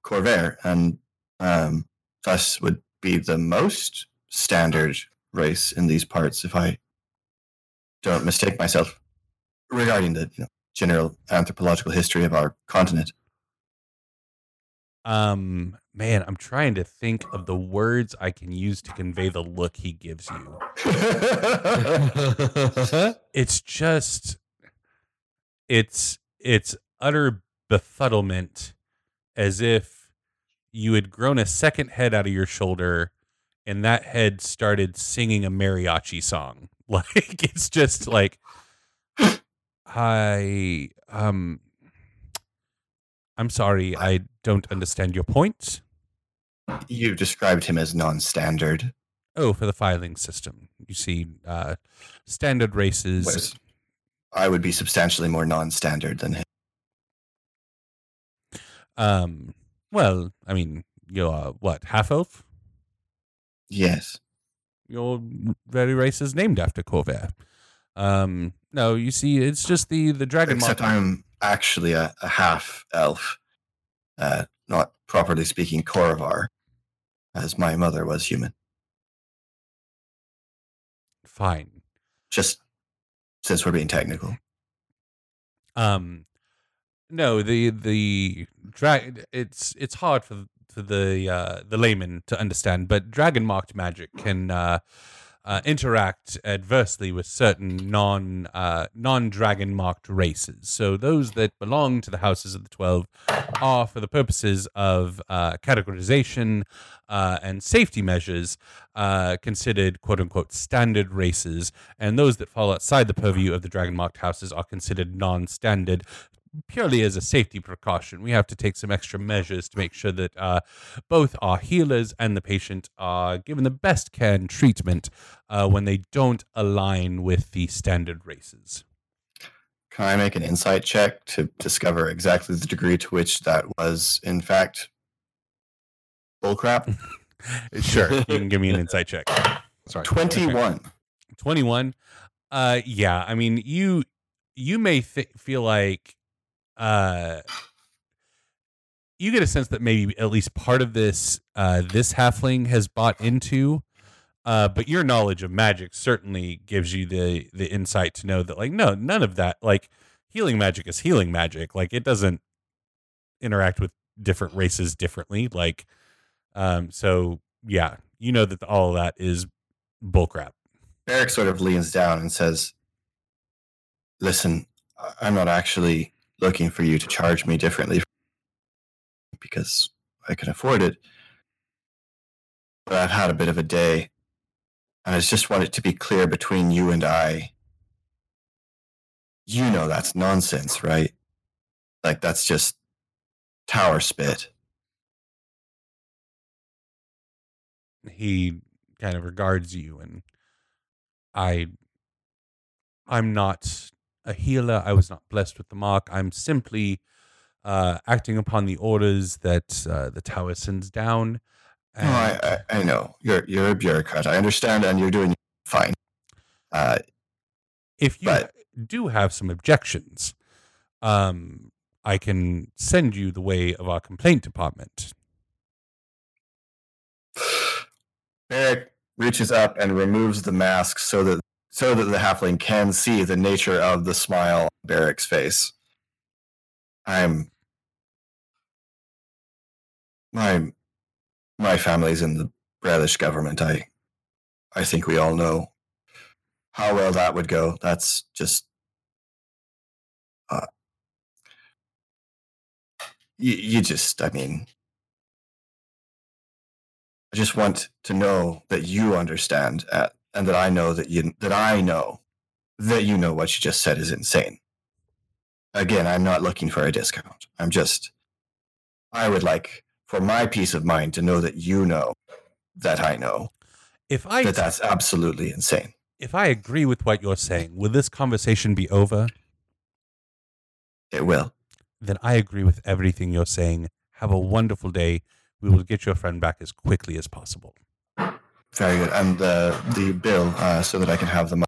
Khorvaire and um, thus would be the most standard race in these parts, if I don't mistake myself, regarding the you know, general anthropological history of our continent? Um, man, I'm trying to think of the words I can use to convey the look he gives you. It's just, it's it's utter befuddlement, as if you had grown a second head out of your shoulder, and that head started singing a mariachi song. Like it's just like, I um. I'm sorry, I don't understand your point. you described him as non-standard. Oh, for the filing system. You see, uh, standard races. Whereas I would be substantially more non-standard than him. Um, well, I mean, you're what, half elf? Yes. Your very race is named after Khorvaire. Um, no, you see, it's just the the dragon Except. I'm actually a, a half elf, uh, not properly speaking, Khoravar, as my mother was human. Fine. Just since we're being technical. Um, no, the the drag. It's it's hard for for the uh, the layman to understand, but dragon marked magic can uh, uh, interact adversely with certain non uh, non dragon marked races. So those that belong to the houses of the twelve are, for the purposes of uh, categorization uh, and safety measures, uh, considered quote unquote standard races, and those that fall outside the purview of the dragon marked houses are considered non standard. Purely as a safety precaution, we have to take some extra measures to make sure that uh, both our healers and the patient are given the best care and treatment uh, when they don't align with the standard races. Can I make an insight check to discover exactly the degree to which that was, in fact, bullcrap? Sure, you can give me an insight check. Sorry, 21. 21 uh yeah i mean you you may th- feel like uh you get a sense that maybe at least part of this uh this halfling has bought into uh but your knowledge of magic certainly gives you the the insight to know that like no none of that like healing magic is healing magic. Like it doesn't interact with different races differently. Like um so yeah you know that all of that is bullcrap. Eric sort of leans down and says, Listen, I'm not actually looking for you to charge me differently because I can afford it. But I've had a bit of a day, and I just want it to be clear between you and I. You know that's nonsense, right? Like, that's just tower spit. he kind of regards you and i i'm not a healer i was not blessed with the mark i'm simply uh acting upon the orders that uh, the tower sends down No, I, I, I know. You're, you're a bureaucrat. I understand, and you're doing fine. Uh, if you but- do have some objections um i can send you the way of our complaint department Barrick reaches up and removes the mask so that so that the halfling can see the nature of the smile on Barrick's face. I'm my my family's in the Brelish government. I I think we all know how well that would go. That's just uh, you, you just I mean I just want to know that you understand uh, and that I know that you that I know that you know what you just said is insane. Again, I'm not looking for a discount. I'm just I would like for my peace of mind to know that you know that I know if i that that's absolutely insane. if i agree with what you're saying will this conversation be over It will. then I agree with everything you're saying. Have a wonderful day. We will get your friend back as quickly as possible. Very good. And the the bill uh, so that I can have the money.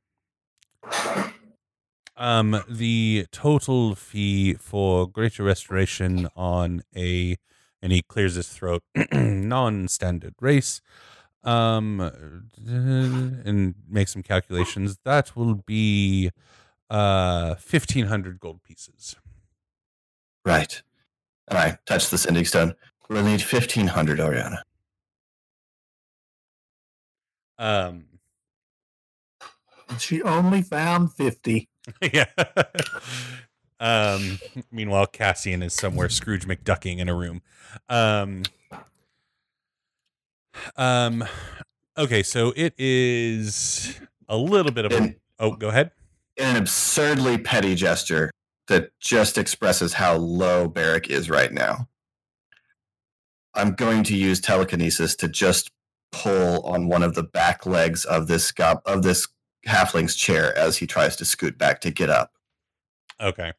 Um, the total fee for greater restoration on a, and he clears his throat, non-standard race, um, and makes some calculations. That will be uh fifteen hundred gold pieces. Right. And I touch the sending stone. We'll need fifteen hundred, Oriana. Um, She only found 50. yeah. um, meanwhile, Cassian is somewhere Scrooge McDucking in a room. Um, um, okay, so it is a little bit of a. Oh, go ahead. an absurdly petty gesture that just expresses how low Barrick is right now. I'm going to use telekinesis to just pull on one of the back legs of this go- of this halfling's chair as he tries to scoot back to get up Okay.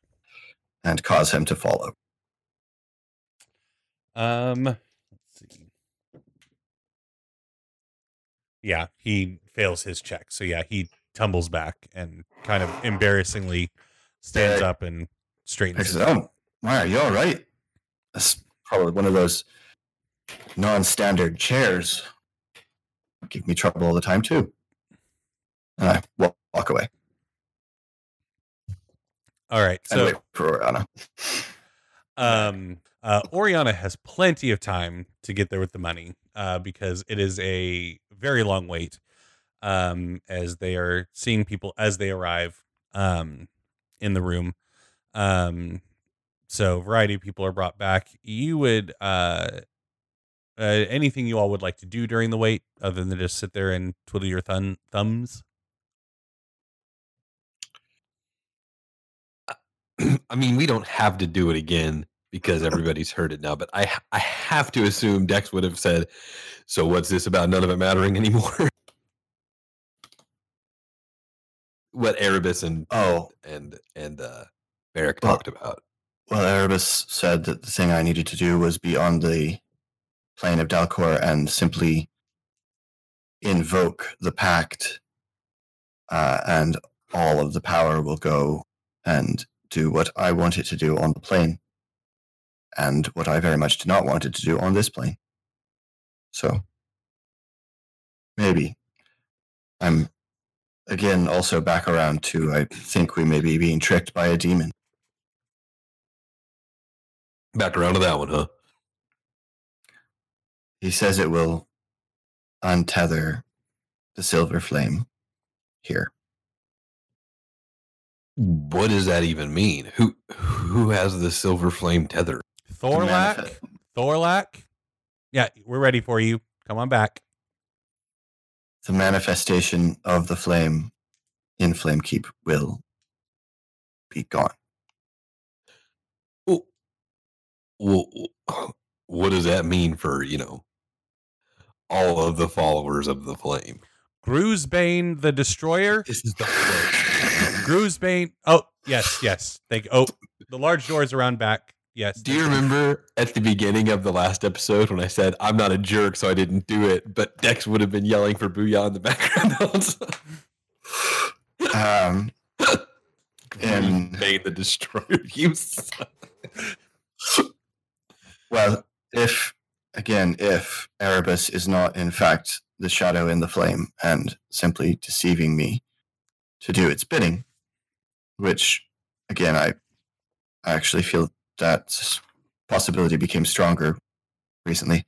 and cause him to fall over. Um, let's see. Yeah, he fails his check. So yeah, he tumbles back and kind of embarrassingly stands Yeah. up and straightens. said, "Oh, why are you all right?" That's probably one of those non-standard chairs give me trouble all the time too. And I wa- walk away All right. So for Oriana. um uh Oriana has plenty of time to get there with the money uh because it is a very long wait um as they are seeing people as they arrive um in the room um so a variety of people are brought back you would uh uh, anything you all would like to do during the wait other than just sit there and twiddle your thun- thumbs I mean, we don't have to do it again because everybody's heard it now. But I I have to assume Dex would have said, "So what's this about? None of it mattering anymore." what Erebus and Oh, and and uh, Barrick Well- talked about. well, Erebus said that the thing I needed to do was be on the plane of Dal Quor and simply invoke the pact, uh, and all of the power will go and do what I want it to do on the plane, and what I very much do not want it to do on this plane. So, maybe I'm again also back around to I think we may be being tricked by a demon. Back around to that one, huh? He says it will untether the silver flame here. What does that even mean? Who who has the silver flame tether? thorlac manifest- thorlac yeah we're ready for you come on back The manifestation of the flame in Flamekeep will be gone. Well, well, what does that mean for you know all of the followers of the flame? Gruesbane the Destroyer. This is the flame. Oh, yes, yes. Thank Oh, the large doors around back. Yes. Do you remember at the beginning of the last episode when I said I'm not a jerk, so I didn't do it, but Dex would have been yelling for Booyah in the background. Um, and made the destroyer use. well, if again, if Erebus is not in fact the shadow in the flame and simply deceiving me to do its bidding, which again I I actually feel that possibility became stronger recently.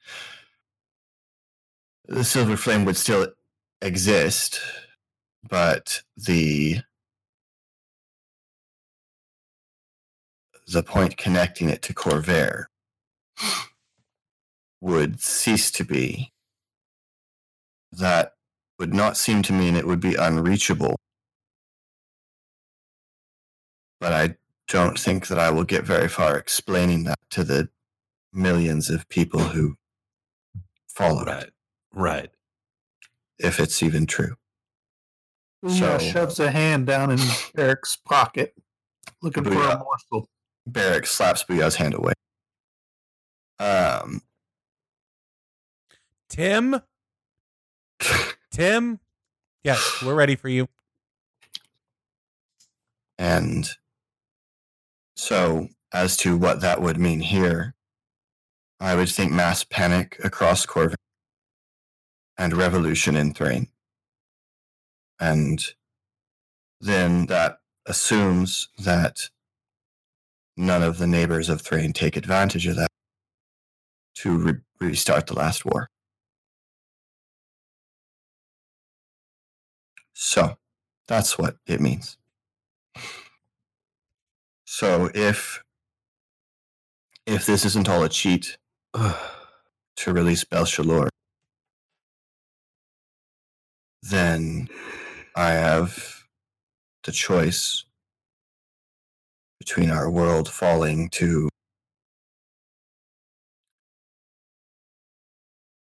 The silver flame would still exist, but the the point connecting it to Khorvaire would cease to be. That would not seem to mean it would be unreachable. But I don't think that I will get very far explaining that to the millions of people who follow it, right, right. if it's even true. Booyah So- shoves a hand down in Eric's pocket, looking for a Booyah. morsel. Barrick slaps Booyah's hand away. Um, Tim. Tim. Yes, we're ready for you. And so, as to what that would mean here, I would think mass panic across Khorvaire and revolution in Thrane. And then that assumes that none of the neighbors of Thrane take advantage of that to re- restart the last war. So, that's what it means. So if if this isn't all a cheat to release Bel Shalor, then I have the choice between our world falling to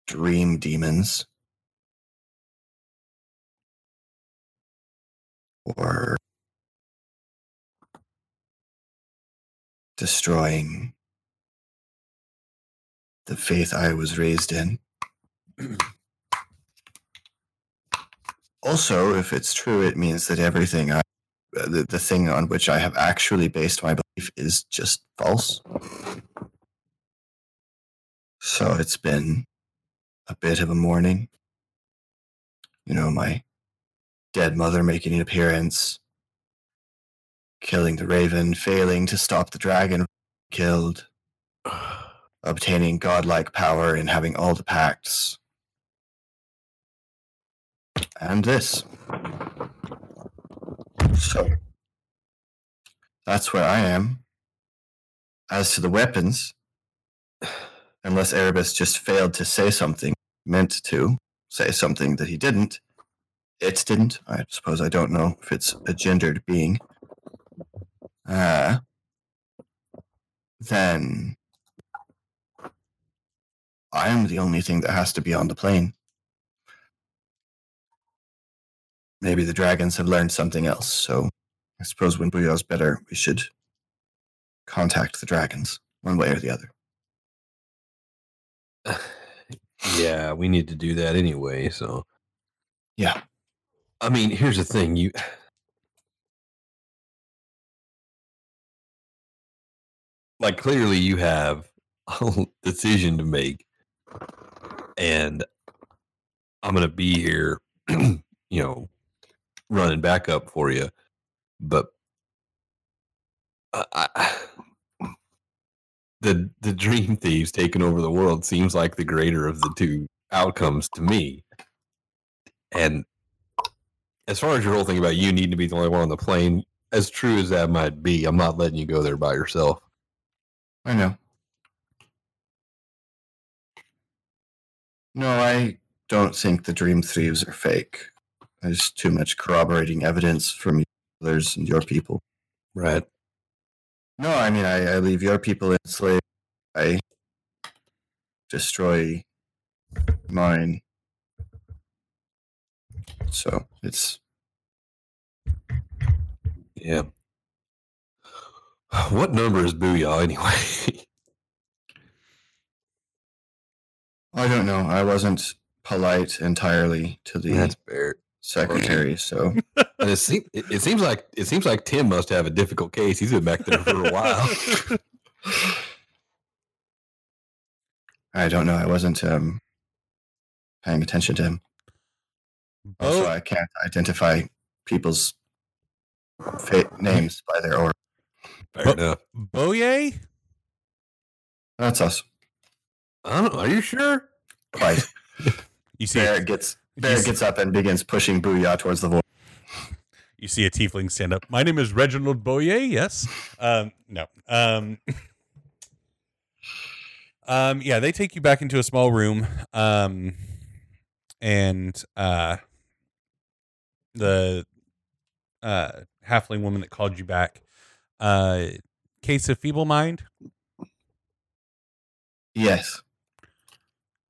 dream demons or destroying the faith I was raised in. also, if it's true, it means that everything I, the, the thing on which I have actually based my belief is just false. So it's been a bit of a morning. You know, my dead mother making an appearance, killing the raven, failing to stop the dragon killed, obtaining godlike power and having all the pacts. And this. So that's where I am. As to the weapons, unless Erebus just failed to say something, meant to say something that he didn't, it didn't. I suppose I don't know if it's a gendered being. Uh, then I am the only thing that has to be on the plane. Maybe the dragons have learned something else, so I suppose when Booyah's better, we should contact the dragons, one way or the other. yeah, we need to do that anyway. So, Yeah. I mean, here's the thing: you like clearly you have a decision to make, and I'm gonna be here, you know, running back up for you, but I, the the dream thieves taking over the world seems like the greater of the two outcomes to me. And as far as your whole thing about you needing to be the only one on the plane, as true as that might be, I'm not letting you go there by yourself. I know. No, I don't think the dream thieves are fake. There's too much corroborating evidence from others and your people. Right. No, I mean, I, I leave your people enslaved. I destroy mine. So it's Yeah. What number is Booyah anyway? I don't know. I wasn't polite entirely to the That's fair. secretary, so And it, seem, it, it seems like it seems like Tim must have a difficult case. He's been back there for a while. I don't know. I wasn't um, paying attention to him. Also, Bo- I can't identify people's fa- names by their aura. Fair But- enough. Boye? That's us. I don't know. Are you sure? Quite. You see, Bear gets Bear He's- gets up and begins pushing Booyah towards the void. you see a tiefling stand up. My name is Reginald Boyer. Yes. Um, no. Um, um, yeah, they take you back into a small room. Um, and uh, the uh halfling woman that called you back, uh, case of feeble mind, Yes.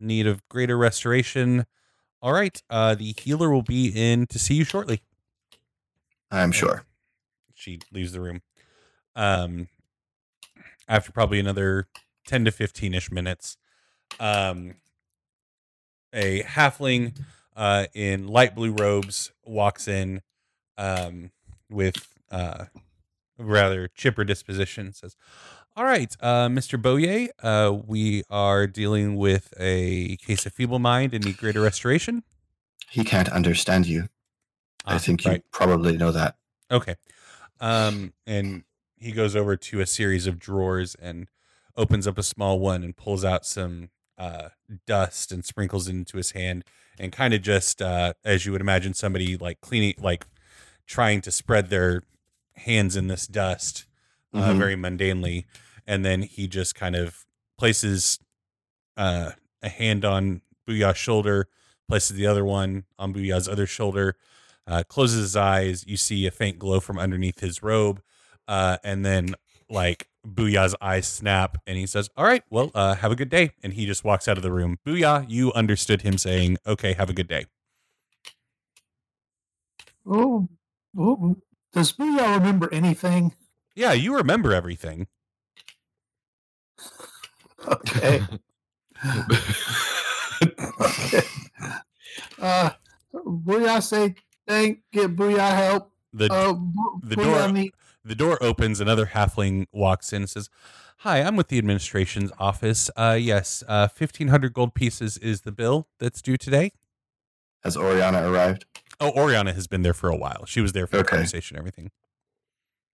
need of greater restoration. All right. Uh, the healer will be in to see you shortly. I'm sure. she leaves the room. Um, after probably another ten to fifteen ish minutes, um, a halfling uh, in light blue robes walks in um, with uh, rather chipper disposition. Says, "All right, uh, Mister Boye, uh, we are dealing with a case of feeble mind and need greater restoration." He can't understand you. I Ah, think you probably know that. Okay. Um, and he goes over to a series of drawers and opens up a small one and pulls out some uh, dust and sprinkles it into his hand and kind of just uh, as you would imagine somebody like cleaning like trying to spread their hands in this dust uh, Mhm. very mundanely and then he just kind of places uh, a hand on Booyah's shoulder places the other one on Booyah's other shoulder uh, closes his eyes. You see a faint glow from underneath his robe, uh, and then like Booyah's eyes snap, and he says, "All right, well, uh, have a good day." And he just walks out of the room. Booyah, you understood him saying, "Okay, have a good day." Oh, oh, does Booyah remember anything? Yeah, you remember everything. Okay. okay. Uh, Booyah say thank, get Booyah help. the Uh, Bo- the door- need- The door opens. Another halfling walks in and says, "Hi, I'm with the administration's office. Uh, yes, uh, fifteen hundred gold pieces is the bill that's due today." Has Oriana arrived? Oh, Oriana has been there for a while. She was there for the conversation and everything.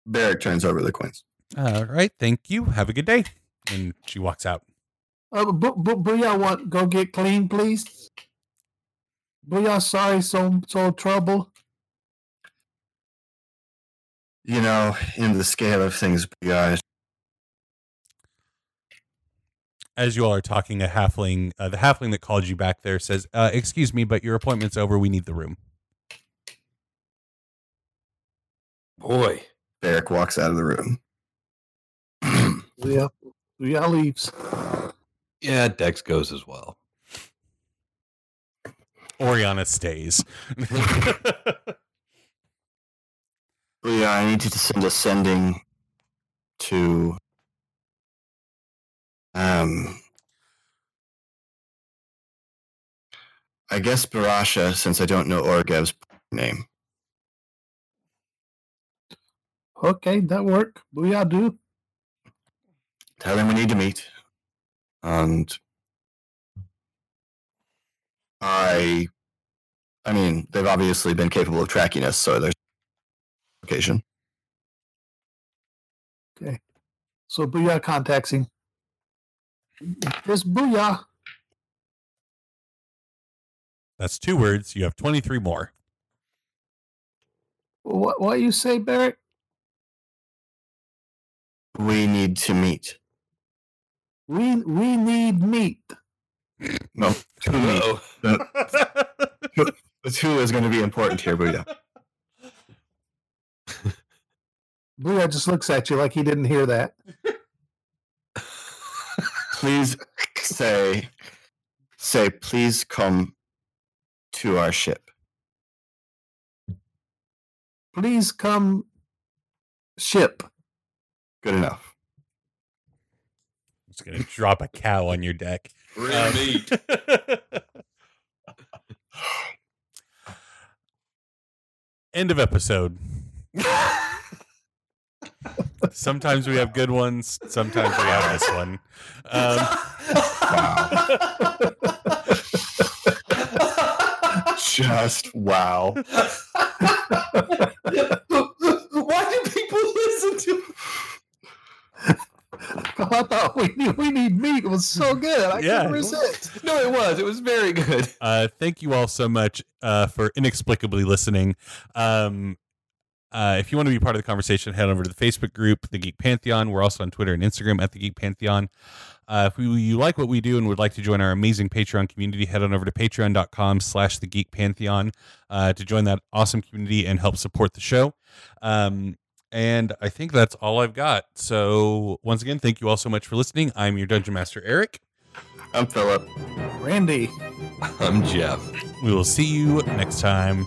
Barrick turns over the coins. All right, thank you. Have a good day. And she walks out. Uh, but, but, Booyah want go get clean, please. Booyah, sorry, so so trouble. You know, in the scale of things, guys, As you all are talking, a halfling, uh, the halfling that called you back there says, uh, "Excuse me, but your appointment's over. We need the room." Boy. Barrick walks out of the room. Booyah, Booyah leaves. Yeah, Dex goes as well. Oriana stays. But yeah, I need you to send a sending to um I guess Barasha, since I don't know Orgev's name. Okay, that work. Booyah do. Tell him we need to meet. And I I mean, they've obviously been capable of tracking us, so there's occasion. Okay. So Booyah contacts him. This Booyah. That's two words. You have twenty-three more. What what you say, Barrett? We need to meet. We we need meat. No, to meet. Uh-oh. The two is going to be important here, Booyah. Booyah just looks at you like he didn't hear that. please say say please come to our ship Please come ship. good enough I'm just gonna drop a cow on your deck. Bring Um, meat. End of episode. Sometimes we have good ones. Sometimes we have this one. Um, just wow Why do people listen to I thought we need, we need meat. It was so good. I Yeah. couldn't resist. No, it was. It was very good. uh, thank you all so much uh, for inexplicably listening. Um, uh, if you want to be part of the conversation, head over to the Facebook group, The Geek Pantheon. We're also on Twitter and Instagram at The Geek Pantheon. Uh, if you, you like what we do and would like to join our amazing Patreon community, head on over to patreon.com slash The Geek Pantheon uh, to join that awesome community and help support the show. Um, and I think that's all I've got. So once again, thank you all so much for listening. I'm your Dungeon Master, Eric. i'm philip Randy. I'm Jeff. We will see you next time.